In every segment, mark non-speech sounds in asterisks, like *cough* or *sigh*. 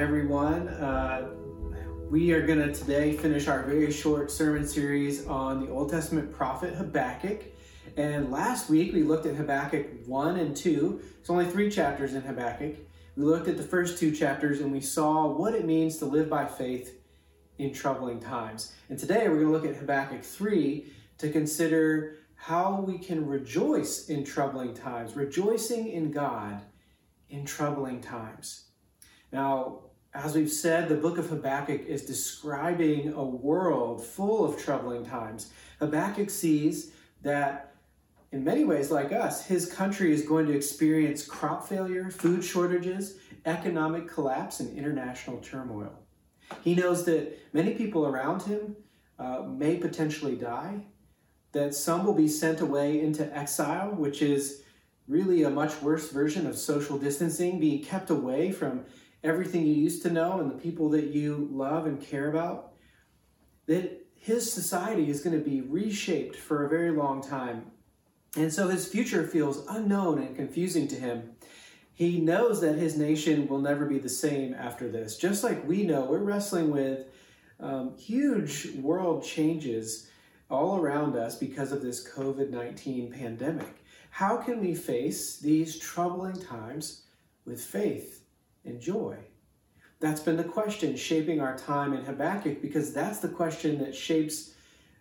Everyone. Uh, we are going to today finish our very short sermon series on the Old Testament prophet Habakkuk. And last week we looked at Habakkuk 1 and 2. It's only three chapters in Habakkuk. We looked at the first two chapters and we saw what it means to live by faith in troubling times. And today we're going to look at Habakkuk 3 to consider how we can rejoice in troubling times, rejoicing in God in troubling times. Now, as we've said, the book of Habakkuk is describing a world full of troubling times. Habakkuk sees that, in many ways, like us, his country is going to experience crop failure, food shortages, economic collapse, and international turmoil. He knows that many people around him uh, may potentially die, that some will be sent away into exile, which is really a much worse version of social distancing, being kept away from everything you used to know and the people that you love and care about, that his society is going to be reshaped for a very long time. And so his future feels unknown and confusing to him. He knows that his nation will never be the same after this. Just like we know, we're wrestling with um, huge world changes all around us because of this COVID 19 pandemic. How can we face these troubling times with faith and joy? That's been the question shaping our time in Habakkuk because that's the question that shapes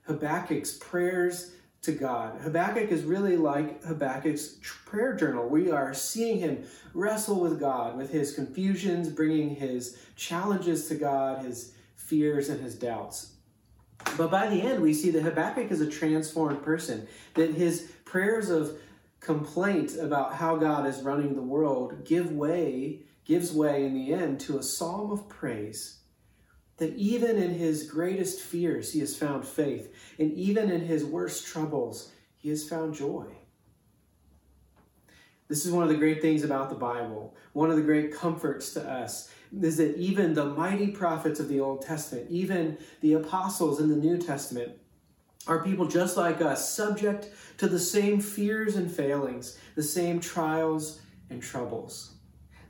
Habakkuk's prayers to God. Habakkuk is really like Habakkuk's prayer journal. We are seeing him wrestle with God, with his confusions, bringing his challenges to God, his fears, and his doubts. But by the end, we see that Habakkuk is a transformed person, that his prayers of complaint about how God is running the world give way, gives way in the end to a psalm of praise. That even in his greatest fears, he has found faith, and even in his worst troubles, he has found joy. This is one of the great things about the Bible. One of the great comforts to us is that even the mighty prophets of the Old Testament, even the apostles in the New Testament, are people just like us, subject to the same fears and failings, the same trials and troubles.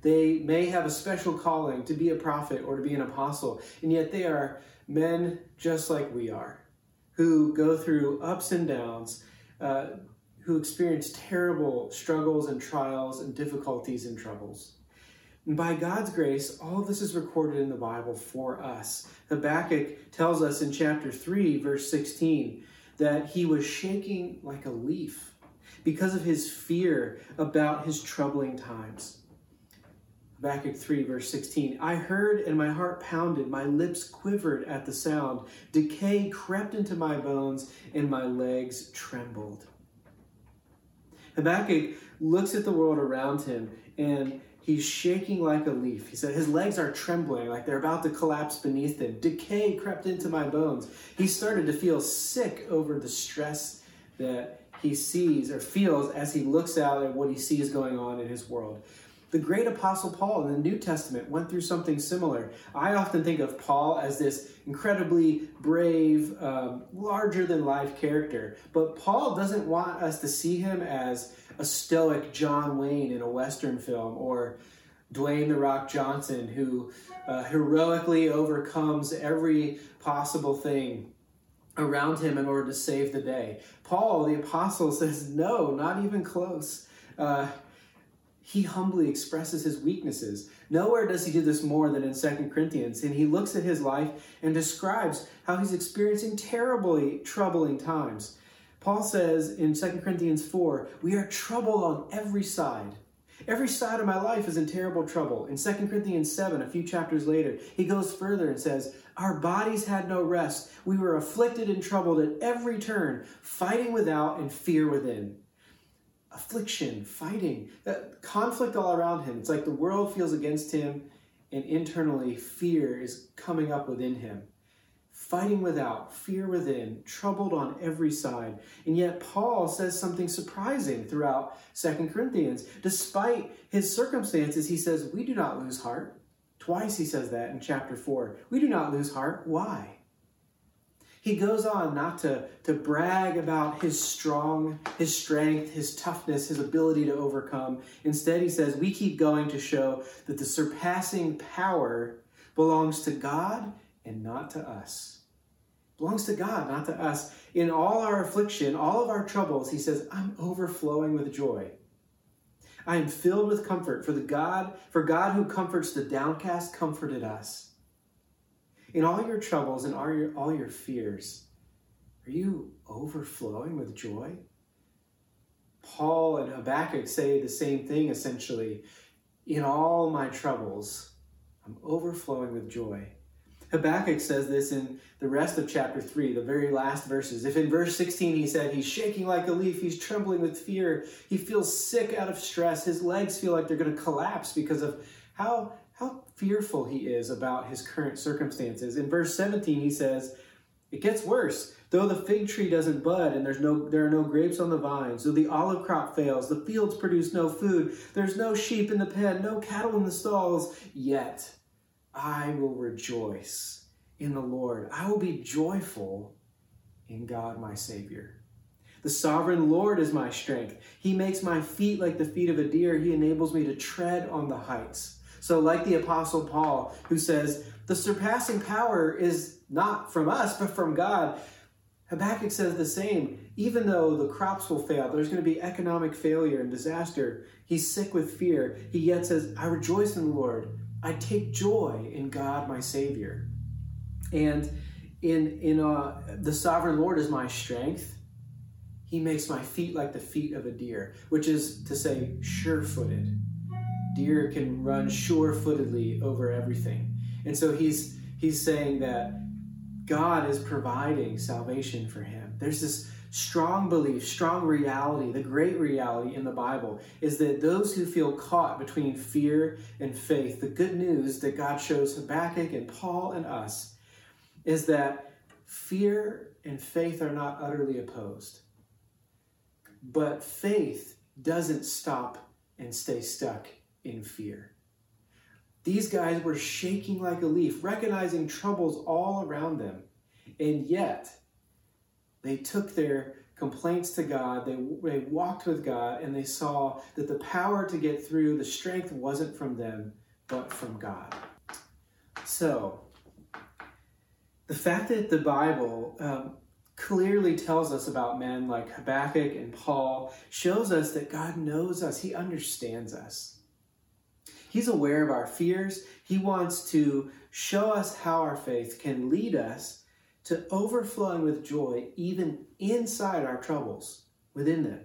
They may have a special calling to be a prophet or to be an apostle, and yet they are men just like we are, who go through ups and downs, uh, who experience terrible struggles and trials and difficulties and troubles. And by God's grace, all this is recorded in the Bible for us. Habakkuk tells us in chapter 3, verse 16, that he was shaking like a leaf because of his fear about his troubling times. Habakkuk 3, verse 16 I heard and my heart pounded, my lips quivered at the sound. Decay crept into my bones and my legs trembled. Habakkuk looks at the world around him and he's shaking like a leaf. He said his legs are trembling like they're about to collapse beneath him. Decay crept into my bones. He started to feel sick over the stress that he sees or feels as he looks out at what he sees going on in his world. The great apostle Paul in the New Testament went through something similar. I often think of Paul as this incredibly brave, um, larger than life character. But Paul doesn't want us to see him as a stoic John Wayne in a Western film or Dwayne The Rock Johnson who uh, heroically overcomes every possible thing around him in order to save the day. Paul, the apostle, *laughs* says, No, not even close. Uh, he humbly expresses his weaknesses. Nowhere does he do this more than in 2 Corinthians. And he looks at his life and describes how he's experiencing terribly troubling times. Paul says in 2 Corinthians 4, we are troubled on every side. Every side of my life is in terrible trouble. In 2 Corinthians 7, a few chapters later, he goes further and says, Our bodies had no rest. We were afflicted and troubled at every turn, fighting without and fear within affliction, fighting, that conflict all around him. It's like the world feels against him, and internally, fear is coming up within him. Fighting without, fear within, troubled on every side. And yet, Paul says something surprising throughout Second Corinthians. Despite his circumstances, he says, We do not lose heart. Twice he says that in chapter 4. We do not lose heart. Why? He goes on not to, to brag about his strong, his strength, his toughness, his ability to overcome. Instead, he says, We keep going to show that the surpassing power belongs to God and not to us. belongs to God, not to us. In all our affliction, all of our troubles, he says, I'm overflowing with joy. I am filled with comfort for the God, for God who comforts the downcast comforted us. In all your troubles and all your, all your fears, are you overflowing with joy? Paul and Habakkuk say the same thing essentially. In all my troubles, I'm overflowing with joy. Habakkuk says this in the rest of chapter 3, the very last verses. If in verse 16 he said, He's shaking like a leaf, he's trembling with fear, he feels sick out of stress, his legs feel like they're going to collapse because of how how fearful he is about his current circumstances. In verse 17, he says, It gets worse. Though the fig tree doesn't bud and there's no there are no grapes on the vines, though the olive crop fails, the fields produce no food, there's no sheep in the pen, no cattle in the stalls, yet I will rejoice in the Lord. I will be joyful in God my Savior. The sovereign Lord is my strength. He makes my feet like the feet of a deer. He enables me to tread on the heights. So, like the Apostle Paul, who says, the surpassing power is not from us, but from God. Habakkuk says the same. Even though the crops will fail, there's going to be economic failure and disaster. He's sick with fear. He yet says, I rejoice in the Lord. I take joy in God, my Savior. And in, in uh, the sovereign Lord is my strength. He makes my feet like the feet of a deer, which is to say, sure footed deer can run sure-footedly over everything. And so he's he's saying that God is providing salvation for him. There's this strong belief, strong reality, the great reality in the Bible is that those who feel caught between fear and faith, the good news that God shows Habakkuk and Paul and us is that fear and faith are not utterly opposed. But faith doesn't stop and stay stuck in fear. These guys were shaking like a leaf, recognizing troubles all around them. And yet, they took their complaints to God, they, they walked with God, and they saw that the power to get through, the strength wasn't from them, but from God. So, the fact that the Bible um, clearly tells us about men like Habakkuk and Paul shows us that God knows us, He understands us. He's aware of our fears. He wants to show us how our faith can lead us to overflowing with joy even inside our troubles, within them.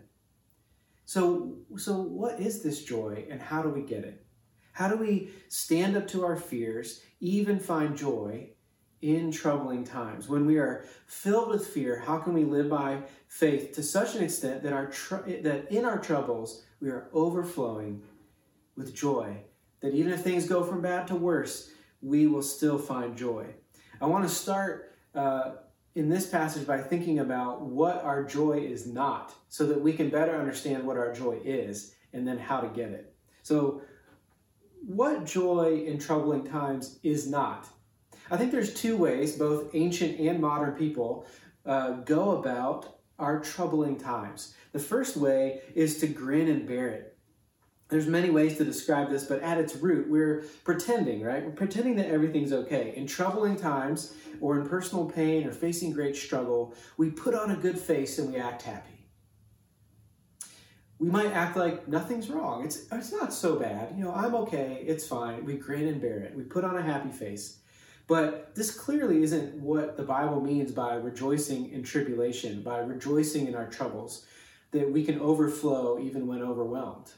So, so what is this joy and how do we get it? How do we stand up to our fears, even find joy in troubling times? When we are filled with fear, how can we live by faith to such an extent that our tr- that in our troubles we are overflowing with joy that even if things go from bad to worse, we will still find joy. I want to start uh, in this passage by thinking about what our joy is not, so that we can better understand what our joy is and then how to get it. So, what joy in troubling times is not? I think there's two ways both ancient and modern people uh, go about our troubling times. The first way is to grin and bear it. There's many ways to describe this, but at its root, we're pretending, right? We're pretending that everything's okay. In troubling times, or in personal pain, or facing great struggle, we put on a good face and we act happy. We might act like nothing's wrong. It's, it's not so bad. You know, I'm okay. It's fine. We grin and bear it. We put on a happy face. But this clearly isn't what the Bible means by rejoicing in tribulation, by rejoicing in our troubles, that we can overflow even when overwhelmed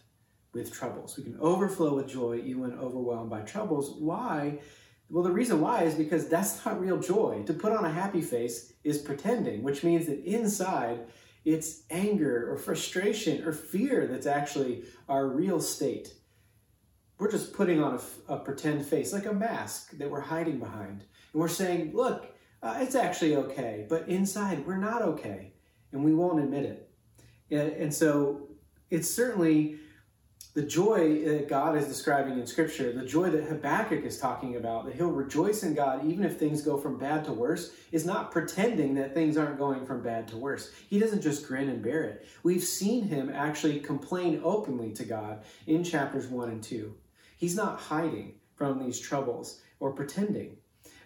with troubles. We can overflow with joy even when overwhelmed by troubles. Why? Well, the reason why is because that's *laughs* not real joy. To put on a happy face is pretending, which means that inside it's anger or frustration or fear that's actually our real state. We're just putting on a, a pretend face, like a mask that we're hiding behind. And we're saying, look, uh, it's actually okay. But inside, we're not okay. And we won't admit it. And, and so it's certainly The joy that God is describing in Scripture, the joy that Habakkuk is talking about, that he'll rejoice in God even if things go from bad to worse, is not pretending that things aren't going from bad to worse. He doesn't just grin and bear it. We've seen him actually complain openly to God in chapters 1 and 2. He's not hiding from these troubles or pretending.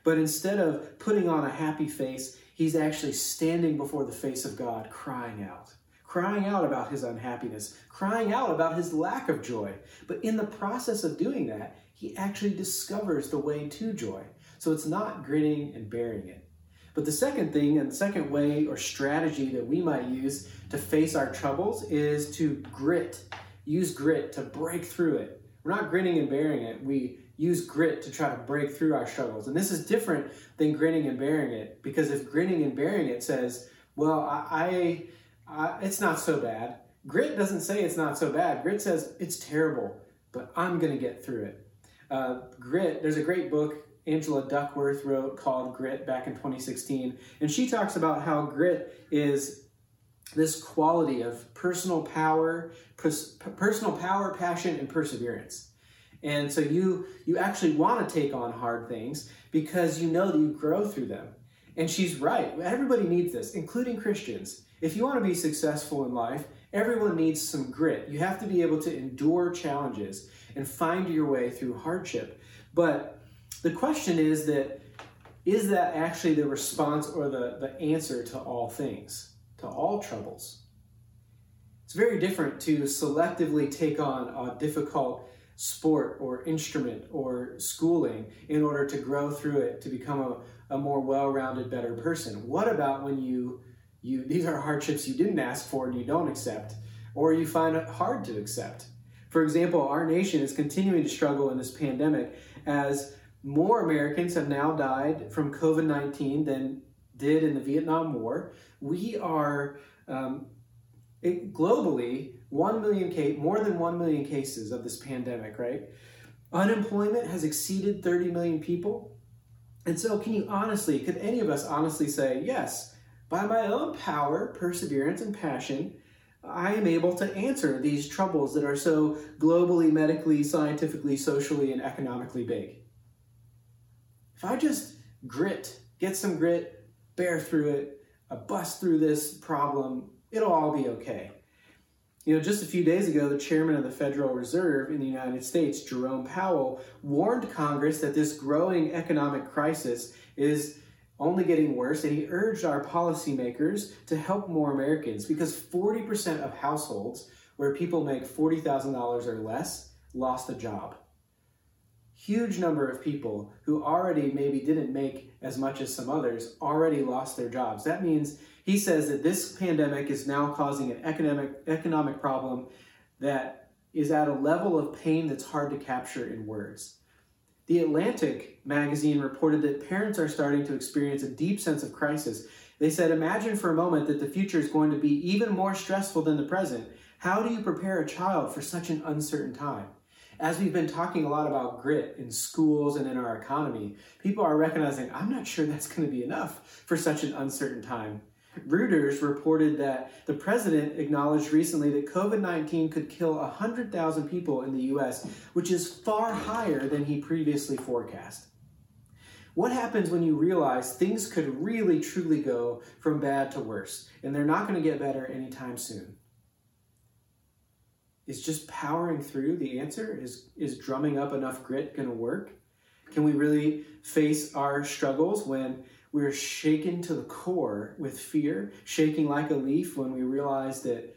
But instead of putting on a happy face, he's actually standing before the face of God, crying out crying out about his unhappiness, crying out about his lack of joy. But in the process of doing that, he actually discovers the way to joy. So it's not grinning and bearing it. But the second thing and the second way or strategy that we might use to face our troubles is to grit. Use grit to break through it. We're not grinning and bearing it. We use grit to try to break through our struggles. And this is different than grinning and bearing it because if grinning and bearing it says, well, I, uh, it's not so bad. Grit doesn't say it's not so bad. Grit says it's terrible, but I'm going to get through it. Uh, grit, there's a great book Angela Duckworth wrote called Grit back in 2016, and she talks about how grit is this quality of personal power, pers- personal power, passion, and perseverance. And so you you actually want to take on hard things because you know that you grow through them. And she's right. Everybody needs this, including Christians. If you want to be successful in life, everyone needs some grit. You have to be able to endure challenges and find your way through hardship. But the question is that is that actually the response or the, the answer to all things, to all troubles? It's very different to selectively take on a difficult sport or instrument or schooling in order to grow through it to become a, a more well-rounded better person what about when you you these are hardships you didn't ask for and you don't accept or you find it hard to accept. For example our nation is continuing to struggle in this pandemic as more americans have now died from covid-19 than did in the vietnam war. We are um, it, globally 1 million case, more than 1 million cases of this pandemic right? Unemployment has exceeded 30 million people. And so can you honestly could any of us honestly say yes by my own power, perseverance, and passion, I am able to answer these troubles that are so globally, medically, scientifically, socially, and economically big. If I just grit, get some grit, bear through it, uh, bust through this problem, it'll all be okay. You know, just a few days ago, the chairman of the Federal Reserve in the United States, Jerome Powell, warned Congress that this growing economic crisis is only getting worse, and he urged our policymakers to help more Americans because 40% of households where people make $40,000 or less lost a job. Huge number of people who already maybe didn't make as much as some others already lost their jobs. That means he says that this pandemic is now causing an economic economic problem that is at a level of pain that's hard to capture in words. The Atlantic magazine reported that parents are starting to experience a deep sense of crisis. They said, Imagine for a moment that the future is going to be even more stressful than the present. How do you prepare a child for such an uncertain time? As we've been talking a lot about grit in schools and in our economy, people are recognizing, I'm not sure that's going to be enough for such an uncertain time. Reuters reported that the president acknowledged recently that COVID 19 could kill 100,000 people in the US, which is far higher than he previously forecast. What happens when you realize things could really truly go from bad to worse, and they're not going to get better anytime soon? Is just powering through the answer? Is, is drumming up enough grit going to work? Can we really face our struggles when we're shaken to the core with fear, shaking like a leaf when we realize that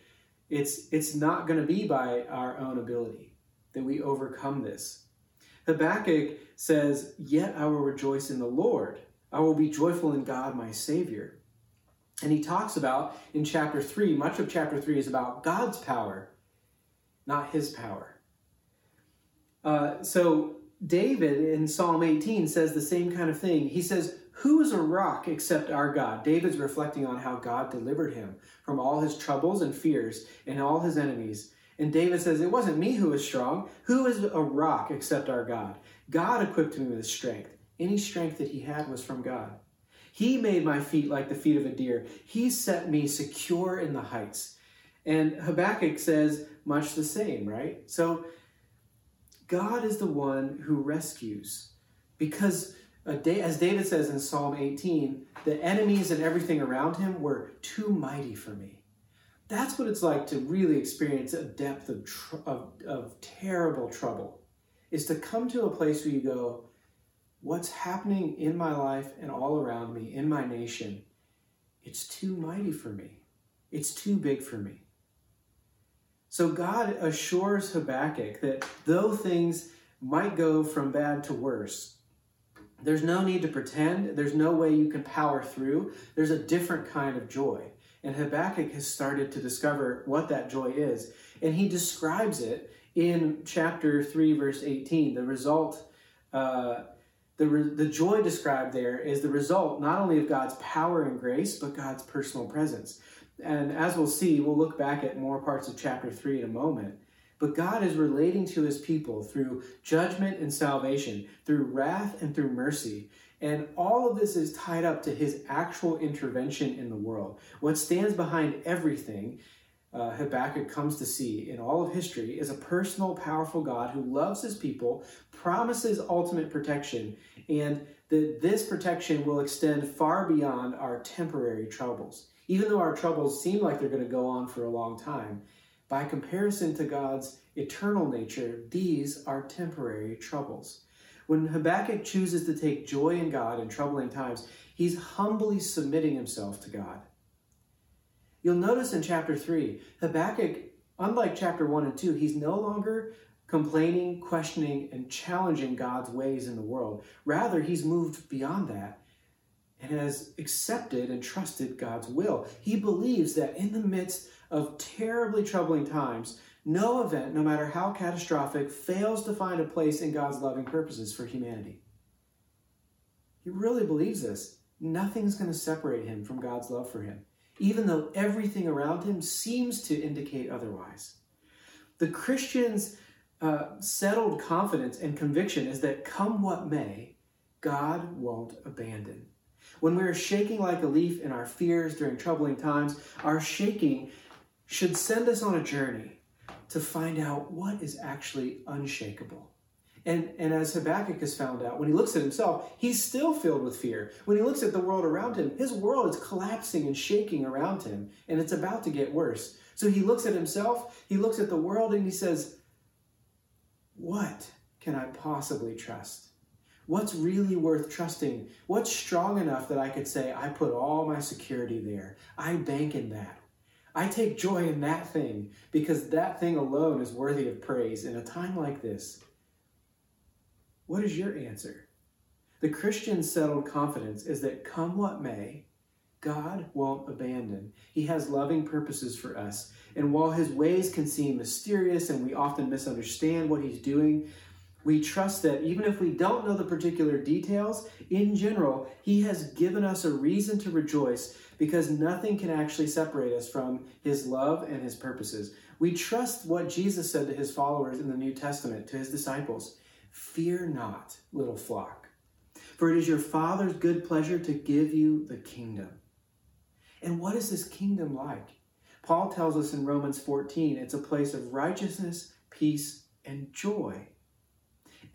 it's, it's not going to be by our own ability that we overcome this. Habakkuk says, Yet I will rejoice in the Lord. I will be joyful in God, my Savior. And he talks about in chapter 3, much of chapter 3 is about God's power, not his power. Uh, so David in Psalm 18 says the same kind of thing. He says, who is a rock except our God? David's reflecting on how God delivered him from all his troubles and fears and all his enemies. And David says, It wasn't me who was strong. Who is a rock except our God? God equipped me with strength. Any strength that he had was from God. He made my feet like the feet of a deer. He set me secure in the heights. And Habakkuk says much the same, right? So God is the one who rescues because as David says in Psalm 18, the enemies and everything around him were too mighty for me. That's what it's like to really experience a depth of, tr- of, of terrible trouble, is to come to a place where you go, what's happening in my life and all around me, in my nation, it's too mighty for me. It's too big for me. So God assures Habakkuk that though things might go from bad to worse, there's no need to pretend. There's no way you can power through. There's a different kind of joy. And Habakkuk has started to discover what that joy is. And he describes it in chapter 3, verse 18. The result, uh, the, re- the joy described there is the result not only of God's power and grace, but God's personal presence. And as we'll see, we'll look back at more parts of chapter 3 in a moment. But God is relating to his people through judgment and salvation, through wrath and through mercy. And all of this is tied up to his actual intervention in the world. What stands behind everything uh, Habakkuk comes to see in all of history is a personal, powerful God who loves his people, promises ultimate protection, and that this protection will extend far beyond our temporary troubles. Even though our troubles seem like they're going to go on for a long time, by comparison to God's eternal nature, these are temporary troubles. When Habakkuk chooses to take joy in God in troubling times, he's humbly submitting himself to God. You'll notice in chapter 3, Habakkuk, unlike chapter 1 and 2, he's no longer complaining, questioning, and challenging God's ways in the world. Rather, he's moved beyond that and has accepted and trusted God's will. He believes that in the midst of terribly troubling times, no event, no matter how catastrophic, fails to find a place in God's loving purposes for humanity. He really believes this. Nothing's going to separate him from God's love for him, even though everything around him seems to indicate otherwise. The Christian's uh, settled confidence and conviction is that come what may, God won't abandon. When we are shaking like a leaf in our fears during troubling times, our shaking should send us on a journey to find out what is actually unshakable. And, and as Habakkuk has found out, when he looks at himself, he's still filled with fear. When he looks at the world around him, his world is collapsing and shaking around him, and it's about to get worse. So he looks at himself, he looks at the world, and he says, What can I possibly trust? What's really worth trusting? What's strong enough that I could say, I put all my security there? I bank in that. I take joy in that thing because that thing alone is worthy of praise in a time like this. What is your answer? The Christian's settled confidence is that come what may, God won't abandon. He has loving purposes for us. And while his ways can seem mysterious and we often misunderstand what he's doing, we trust that even if we don't know the particular details, in general, He has given us a reason to rejoice because nothing can actually separate us from His love and His purposes. We trust what Jesus said to His followers in the New Testament, to His disciples Fear not, little flock, for it is your Father's good pleasure to give you the kingdom. And what is this kingdom like? Paul tells us in Romans 14 it's a place of righteousness, peace, and joy.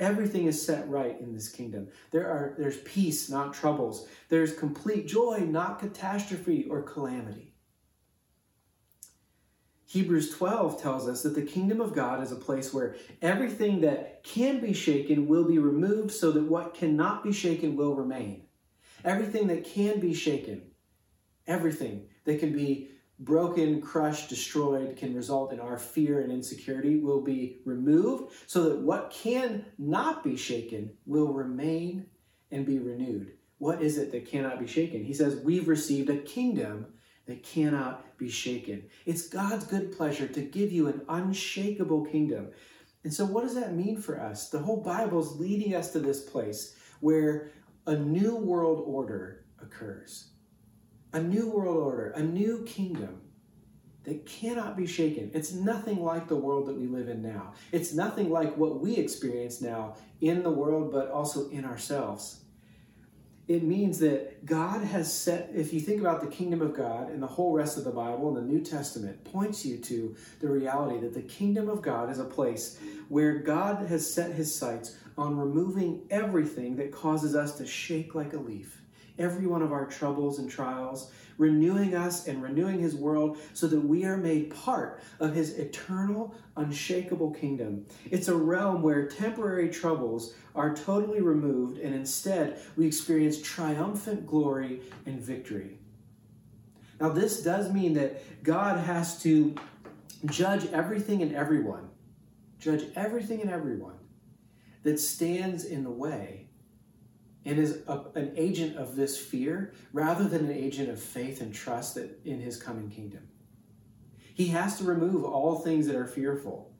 Everything is set right in this kingdom. There are there's peace, not troubles. There's complete joy, not catastrophe or calamity. Hebrews 12 tells us that the kingdom of God is a place where everything that can be shaken will be removed so that what cannot be shaken will remain. Everything that can be shaken, everything that can be broken, crushed, destroyed can result in our fear and insecurity will be removed so that what can not be shaken will remain and be renewed. What is it that cannot be shaken? He says, We've received a kingdom that cannot be shaken. It's God's good pleasure to give you an unshakable kingdom. And so, what does that mean for us? The whole Bible is leading us to this place where a new world order occurs a new world order, a new kingdom that cannot be shaken. It's nothing like the world that we live in now. It's nothing like what we experience now in the world, but also in ourselves. it means that God has set, if you think about the kingdom of God and the whole rest of the Bible and the New Testament, points you to the reality that the kingdom of God is a place where God has set his sights on removing everything that causes us to shake like a leaf. Every one of our troubles and trials, renewing us and renewing his world so that we are made part of his eternal, unshakable kingdom. It's a realm where temporary troubles are totally removed, and instead we experience triumphant glory and victory. Now, this does mean that God has to judge everything and everyone, judge everything and everyone that stands in the way and is a, an agent of this fear rather than an agent of faith and trust that in his coming kingdom. He has to remove all things that are fearful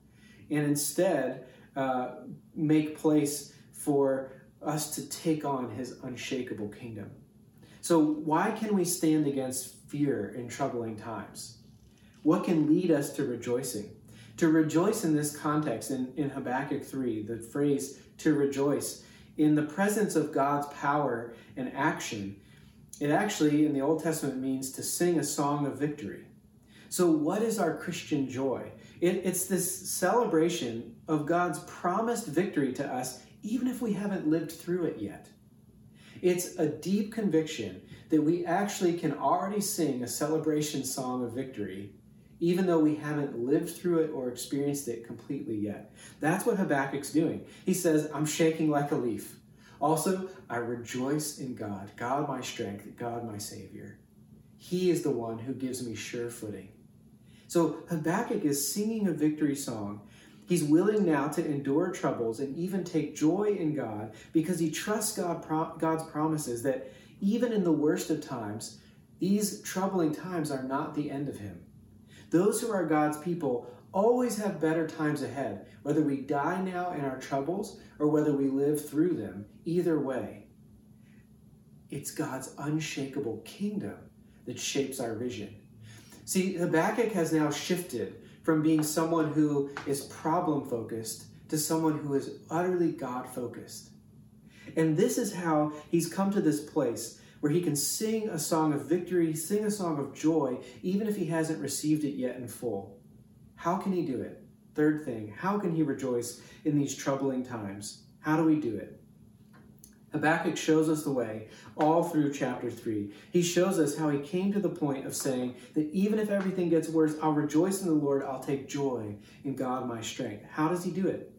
and instead uh, make place for us to take on his unshakable kingdom. So, why can we stand against fear in troubling times? What can lead us to rejoicing? To rejoice in this context, in, in Habakkuk 3, the phrase to rejoice in the presence of God's power and action, it actually in the Old Testament means to sing a song of victory. So, what is our Christian joy? It, it's this celebration of God's promised victory to us, even if we haven't lived through it yet. It's a deep conviction that we actually can already sing a celebration song of victory, even though we haven't lived through it or experienced it completely yet. That's what Habakkuk's doing. He says, I'm shaking like a leaf. Also, I rejoice in God, God my strength, God my Savior. He is the one who gives me sure footing. So Habakkuk is singing a victory song. He's willing now to endure troubles and even take joy in God because he trusts God, God's promises that even in the worst of times, these troubling times are not the end of him. Those who are God's people always have better times ahead, whether we die now in our troubles or whether we live through them. Either way, it's God's unshakable kingdom that shapes our vision. See, Habakkuk has now shifted from being someone who is problem focused to someone who is utterly God focused. And this is how he's come to this place where he can sing a song of victory, sing a song of joy, even if he hasn't received it yet in full. How can he do it? Third thing, how can he rejoice in these troubling times? How do we do it? Habakkuk shows us the way all through chapter 3. He shows us how he came to the point of saying that even if everything gets worse, I'll rejoice in the Lord, I'll take joy in God my strength. How does he do it?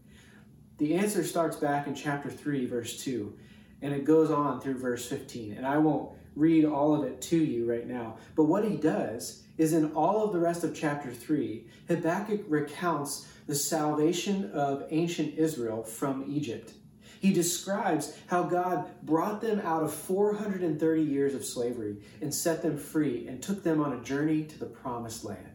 The answer starts back in chapter 3, verse 2, and it goes on through verse 15. And I won't read all of it to you right now, but what he does is in all of the rest of chapter 3, Habakkuk recounts the salvation of ancient Israel from Egypt. He describes how God brought them out of 430 years of slavery and set them free and took them on a journey to the promised land.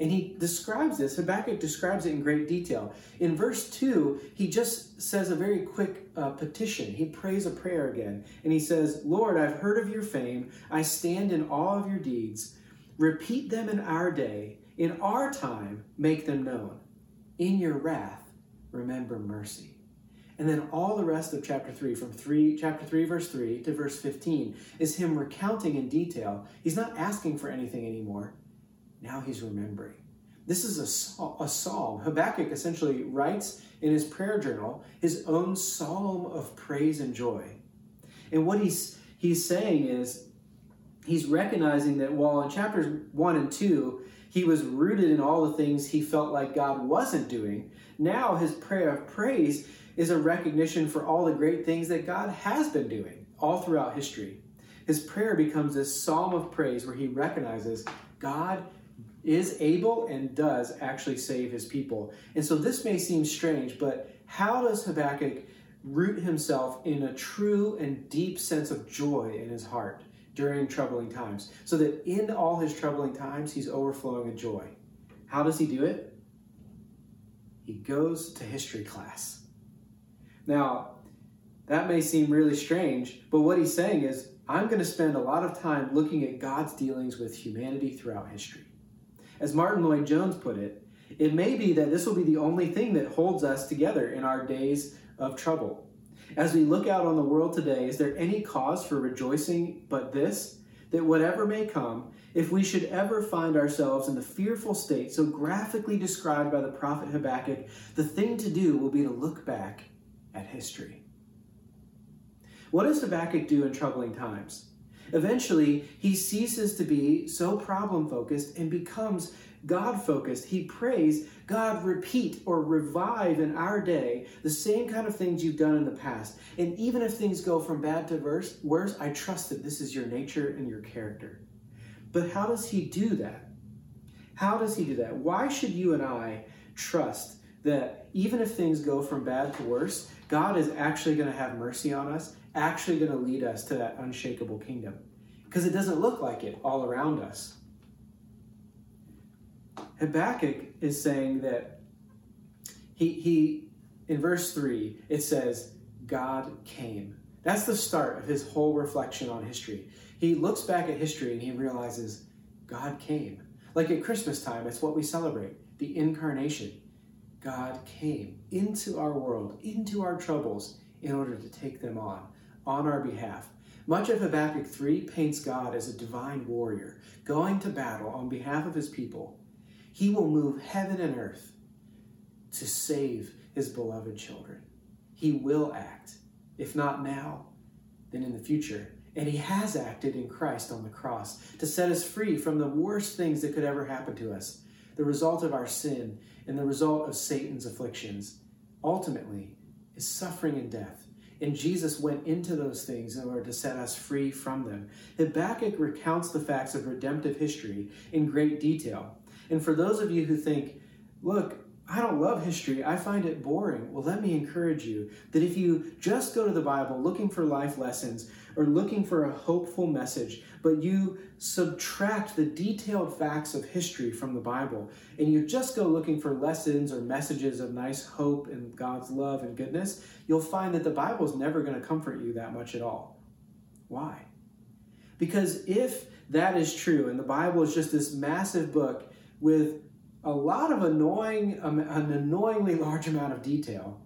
And he describes this, Habakkuk describes it in great detail. In verse 2, he just says a very quick uh, petition. He prays a prayer again. And he says, Lord, I've heard of your fame. I stand in awe of your deeds. Repeat them in our day. In our time, make them known. In your wrath, remember mercy. And then all the rest of chapter 3, from 3, chapter 3, verse 3 to verse 15, is him recounting in detail. He's not asking for anything anymore. Now he's remembering. This is a, a psalm. Habakkuk essentially writes in his prayer journal his own psalm of praise and joy. And what he's, he's saying is, he's recognizing that while in chapters 1 and 2, he was rooted in all the things he felt like God wasn't doing, now his prayer of praise is a recognition for all the great things that God has been doing all throughout history. His prayer becomes this psalm of praise where he recognizes God is able and does actually save his people. And so this may seem strange, but how does Habakkuk root himself in a true and deep sense of joy in his heart during troubling times? So that in all his troubling times, he's overflowing with joy. How does he do it? He goes to history class. Now, that may seem really strange, but what he's saying is, I'm going to spend a lot of time looking at God's dealings with humanity throughout history. As Martyn Lloyd-Jones put it, it may be that this will be the only thing that holds us together in our days of trouble. As we look out on the world today, is there any cause for rejoicing but this? That whatever may come, if we should ever find ourselves in the fearful state so graphically described by the prophet Habakkuk, the thing to do will be to look back at history. What does Habakkuk do in troubling times? Eventually, he ceases to be so problem focused and becomes God focused. He prays, God, repeat or revive in our day the same kind of things you've done in the past. And even if things go from bad to worse, I trust that this is your nature and your character. But how does he do that? How does he do that? Why should you and I trust that even if things go from bad to worse, God is actually going to have mercy on us, actually going to lead us to that unshakable kingdom? Because it doesn't look like it all around us. Habakkuk is saying that he, he in verse 3, it says, God came. That's the start of his whole reflection on history. He looks back at history and he realizes God came. Like at Christmas time, it's what we celebrate the incarnation. God came into our world, into our troubles, in order to take them on, on our behalf. Much of Habakkuk 3 paints God as a divine warrior, going to battle on behalf of his people he will move heaven and earth to save his beloved children. He will act, if not now, then in the future. And he has acted in Christ on the cross to set us free from the worst things that could ever happen to us the result of our sin and the result of Satan's afflictions. Ultimately, is suffering and death. And Jesus went into those things in order to set us free from them. Habakkuk recounts the facts of redemptive history in great detail. And for those of you who think, look, I don't love history, I find it boring. Well, let me encourage you that if you just go to the Bible looking for life lessons or looking for a hopeful message, but you subtract the detailed facts of history from the Bible and you just go looking for lessons or messages of nice hope and God's love and goodness, you'll find that the Bible is never going to comfort you that much at all. Why? Because if that is true and the Bible is just this massive book with a lot of annoying, um, an annoyingly large amount of detail.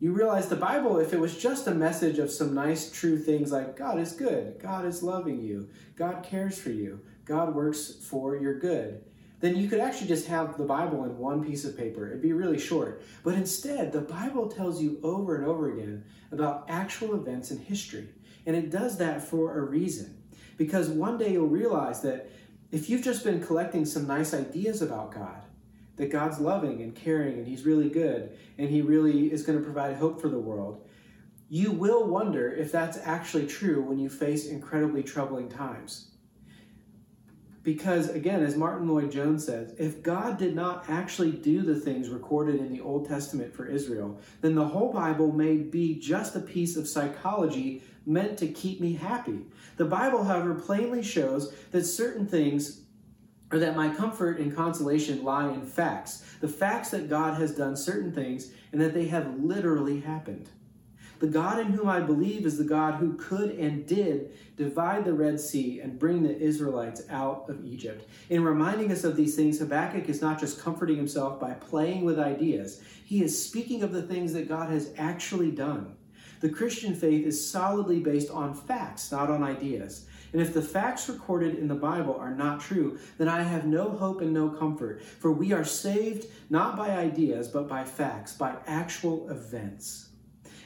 You realize the Bible, if it was just a message of some nice, true things like God is good, God is loving you, God cares for you, God works for your good, then you could actually just have the Bible in one piece of paper. It'd be really short. But instead, the Bible tells you over and over again about actual events in history. And it does that for a reason. Because one day you'll realize that if you've just been collecting some nice ideas about God, that God's loving and caring and He's really good and He really is going to provide hope for the world, you will wonder if that's actually true when you face incredibly troubling times. Because, again, as Martyn Lloyd-Jones says, if God did not actually do the things recorded in the Old Testament for Israel, then the whole Bible may be just a piece of psychology meant to keep me happy. The Bible, however, plainly shows that certain things or that my comfort and consolation lie in facts. The facts that God has done certain things and that they have literally happened. The God in whom I believe is the God who could and did divide the Red Sea and bring the Israelites out of Egypt. In reminding us of these things, Habakkuk is not just comforting himself by playing with ideas, he is speaking of the things that God has actually done. The Christian faith is solidly based on facts, not on ideas. And if the facts recorded in the Bible are not true, then I have no hope and no comfort. For we are saved not by ideas, but by facts, by actual events.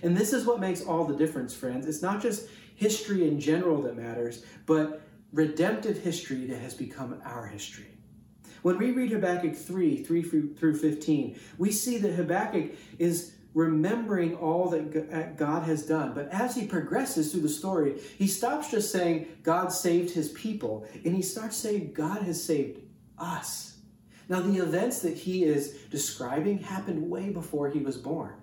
And this is what makes all the difference, friends. It's not just history in general that matters, but redemptive history that has become our history. When we read Habakkuk 3 3 through 15, we see that Habakkuk is remembering all that uh, God has done. But as he progresses through the story, he stops just saying God saved his people and he starts saying God has saved us. Now, the events that he is describing happened way before he was born.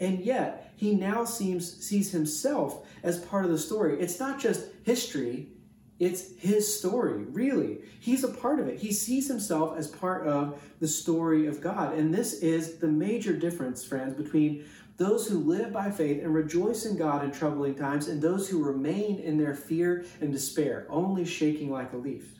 And yet, he now seems sees himself as part of the story. It's not just history, it's his story, really. He's a part of it. He sees himself as part of the story of God. And this is the major difference, friends, between those who live by faith and rejoice in God in troubling times and those who remain in their fear and despair, only shaking like a leaf.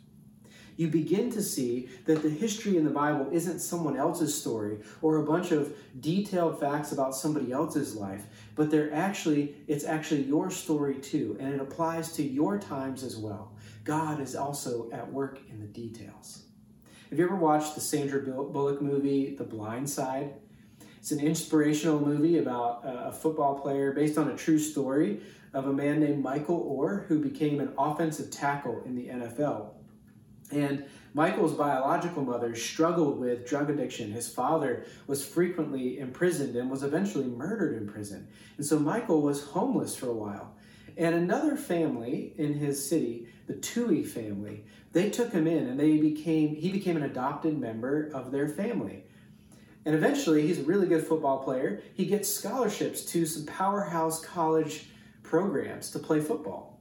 You begin to see that the history in the Bible isn't someone else's story or a bunch of detailed facts about somebody else's life, but they're actually it's actually your story too, and it applies to your times as well. God is also at work in the details. Have you ever watched the Sandra Bullock movie The Blind Side? It's an inspirational movie about a football player based on a true story of a man named Michael Oher who became an offensive tackle in the NFL. And Michael's biological mother struggled with drug addiction. His father was frequently imprisoned and was eventually murdered in prison. And so Michael was homeless for a while. And another family in his city, the Tuohy family, they took him in and they became he became an adopted member of their family. And eventually, he's a really good football player. He gets scholarships to some powerhouse college programs to play football.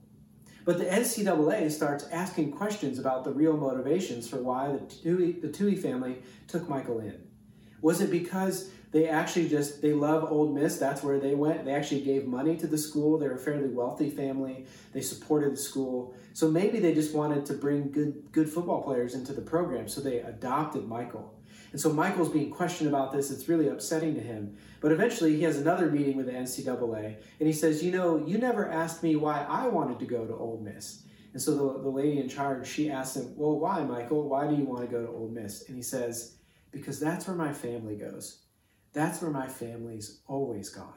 But the NCAA starts asking questions about the real motivations for why the Tuohy, the Tuohy family took Michael in. Was it because they actually just they love Ole Miss? That's where they went. They actually gave money to the school. They're a fairly wealthy family. They supported the school. So maybe they just wanted to bring good good football players into the program. So they adopted Michael. And so Michael's being questioned about this. It's really upsetting to him. But eventually, he has another meeting with the NCAA, and he says, You know, you never asked me why I wanted to go to Ole Miss. And so the, the lady in charge, she asks him, Well, why, Michael? Why do you want to go to Ole Miss? And he says, Because that's where my family goes. That's where my family's always gone.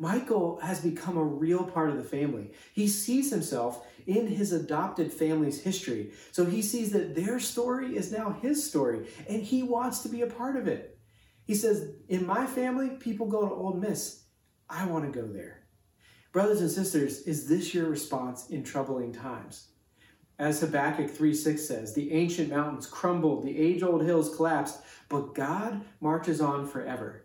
Michael has become a real part of the family. He sees himself in his adopted family's history. So he sees that their story is now his story, and he wants to be a part of it. He says, In my family, people go to Ole Miss. I want to go there. Brothers and sisters, is this your response in troubling times? As Habakkuk 3 6 says, the ancient mountains crumbled, the age old hills collapsed, but God marches on forever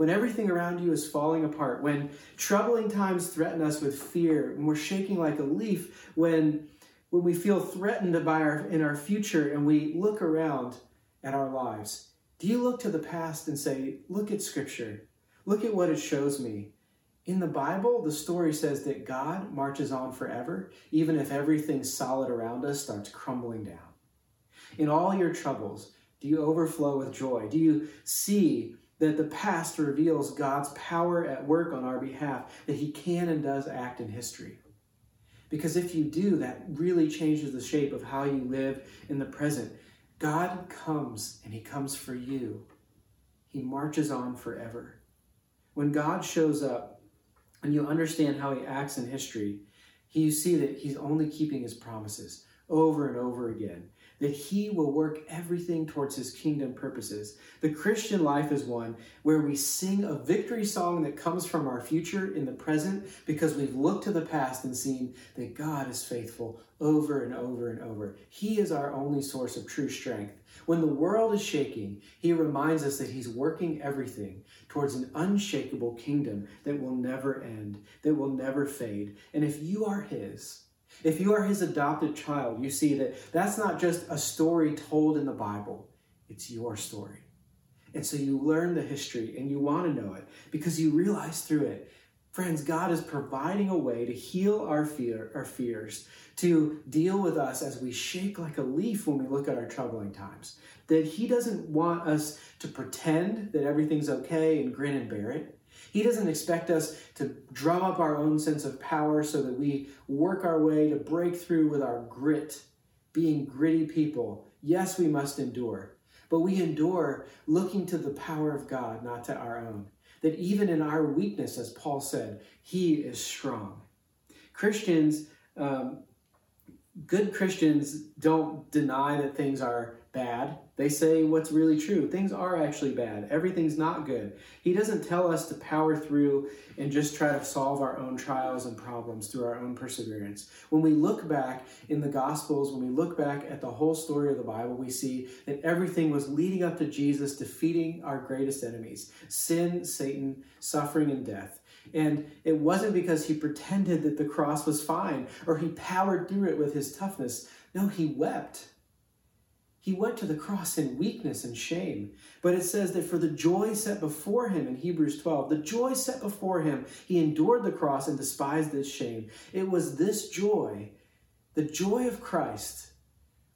when everything around you is falling apart, when troubling times threaten us with fear, and we're shaking like a leaf, when, when we feel threatened by our, in our future and we look around at our lives, do you look to the past and say, Look at Scripture, look at what it shows me? In the Bible, the story says that God marches on forever, even if everything solid around us starts crumbling down. In all your troubles, do you overflow with joy? Do you see that the past reveals God's power at work on our behalf, that He can and does act in history. Because if you do, that really changes the shape of how you live in the present. God comes and He comes for you, He marches on forever. When God shows up and you understand how He acts in history, you see that He's only keeping His promises over and over again that he will work everything towards his kingdom purposes. The Christian life is one where we sing a victory song that comes from our future in the present because we've looked to the past and seen that God is faithful over and over and over. He is our only source of true strength. When the world is shaking, he reminds us that he's working everything towards an unshakable kingdom that will never end, that will never fade. And if you are his, if you are his adopted child, you see that that's not just a story told in the Bible, it's your story. And so you learn the history and you want to know it because you realize through it, friends, God is providing a way to heal our fear, our fears, to deal with us as we shake like a leaf when we look at our troubling times. That He doesn't want us to pretend that everything's okay and grin and bear it. He doesn't expect us to drum up our own sense of power so that we work our way to break through with our grit, being gritty people. Yes, we must endure, but we endure looking to the power of God, not to our own. That even in our weakness, as Paul said, He is strong. Christians, um, good Christians don't deny that things are bad. They say what's really true. Things are actually bad. Everything's not good. He doesn't tell us to power through and just try to solve our own trials and problems through our own perseverance. When we look back in the Gospels, when we look back at the whole story of the Bible, we see that everything was leading up to Jesus defeating our greatest enemies sin, Satan, suffering, and death. And it wasn't because he pretended that the cross was fine or he powered through it with his toughness. No, he wept he went to the cross in weakness and shame. But it says that for the joy set before him in Hebrews 12, the joy set before him, he endured the cross and despised its shame. It was this joy, the joy of Christ,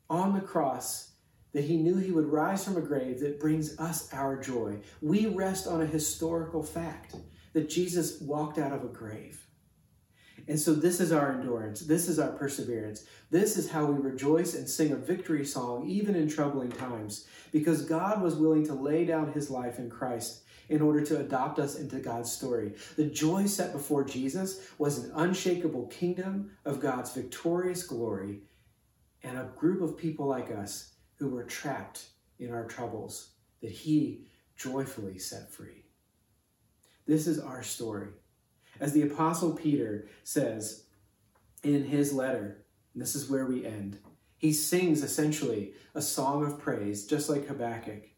on the cross that he knew he would rise from a grave that brings us our joy. We rest on a historical fact that Jesus walked out of a grave. And so, this is our endurance. This is our perseverance. This is how we rejoice and sing a victory song, even in troubling times, because God was willing to lay down his life in Christ in order to adopt us into God's story. The joy set before Jesus was an unshakable kingdom of God's victorious glory and a group of people like us who were trapped in our troubles that he joyfully set free. This is our story. As the Apostle Peter says in his letter, this is where we end. He sings essentially a song of praise, just like Habakkuk.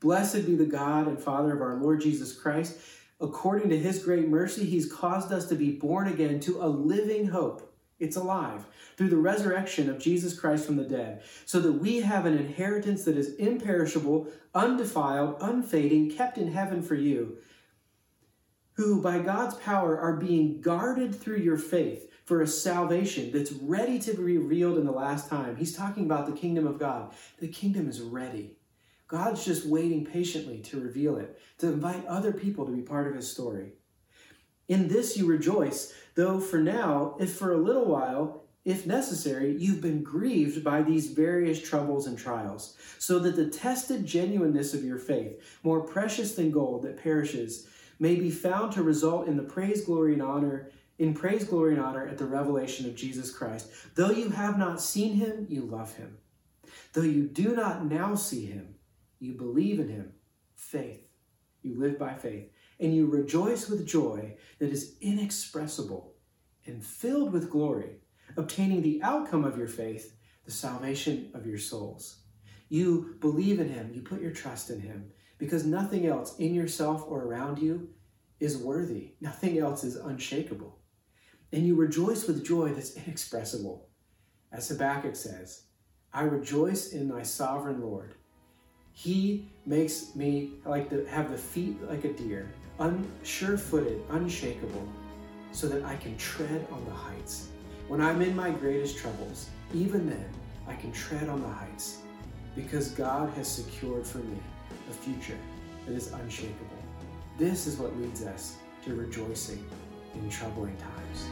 Blessed be the God and Father of our Lord Jesus Christ. According to his great mercy, he's caused us to be born again to a living hope. It's alive through the resurrection of Jesus Christ from the dead, so that we have an inheritance that is imperishable, undefiled, unfading, kept in heaven for you, who by God's power are being guarded through your faith for a salvation that's ready to be revealed in the last time. He's talking about the kingdom of God. The kingdom is ready. God's just waiting patiently to reveal it, to invite other people to be part of his story. In this you rejoice, though for now, if for a little while, if necessary, you've been grieved by these various troubles and trials, so that the tested genuineness of your faith, more precious than gold that perishes, may be found to result in the praise, glory, and honor, in praise, glory, and honor at the revelation of Jesus Christ. Though you have not seen him, you love him. Though you do not now see him, you believe in him, faith. You live by faith, and you rejoice with joy that is inexpressible and filled with glory, obtaining the outcome of your faith, the salvation of your souls. You believe in him, you put your trust in him, because nothing else in yourself or around you is worthy. Nothing else is unshakable. And you rejoice with joy that's inexpressible. As Habakkuk says, I rejoice in thy sovereign Lord. He makes me like to have the feet like a deer, unsure footed, unshakable, so that I can tread on the heights. When I'm in my greatest troubles, even then, I can tread on the heights because God has secured for me a future that is unshakable. This is what leads us to rejoicing in troubling times.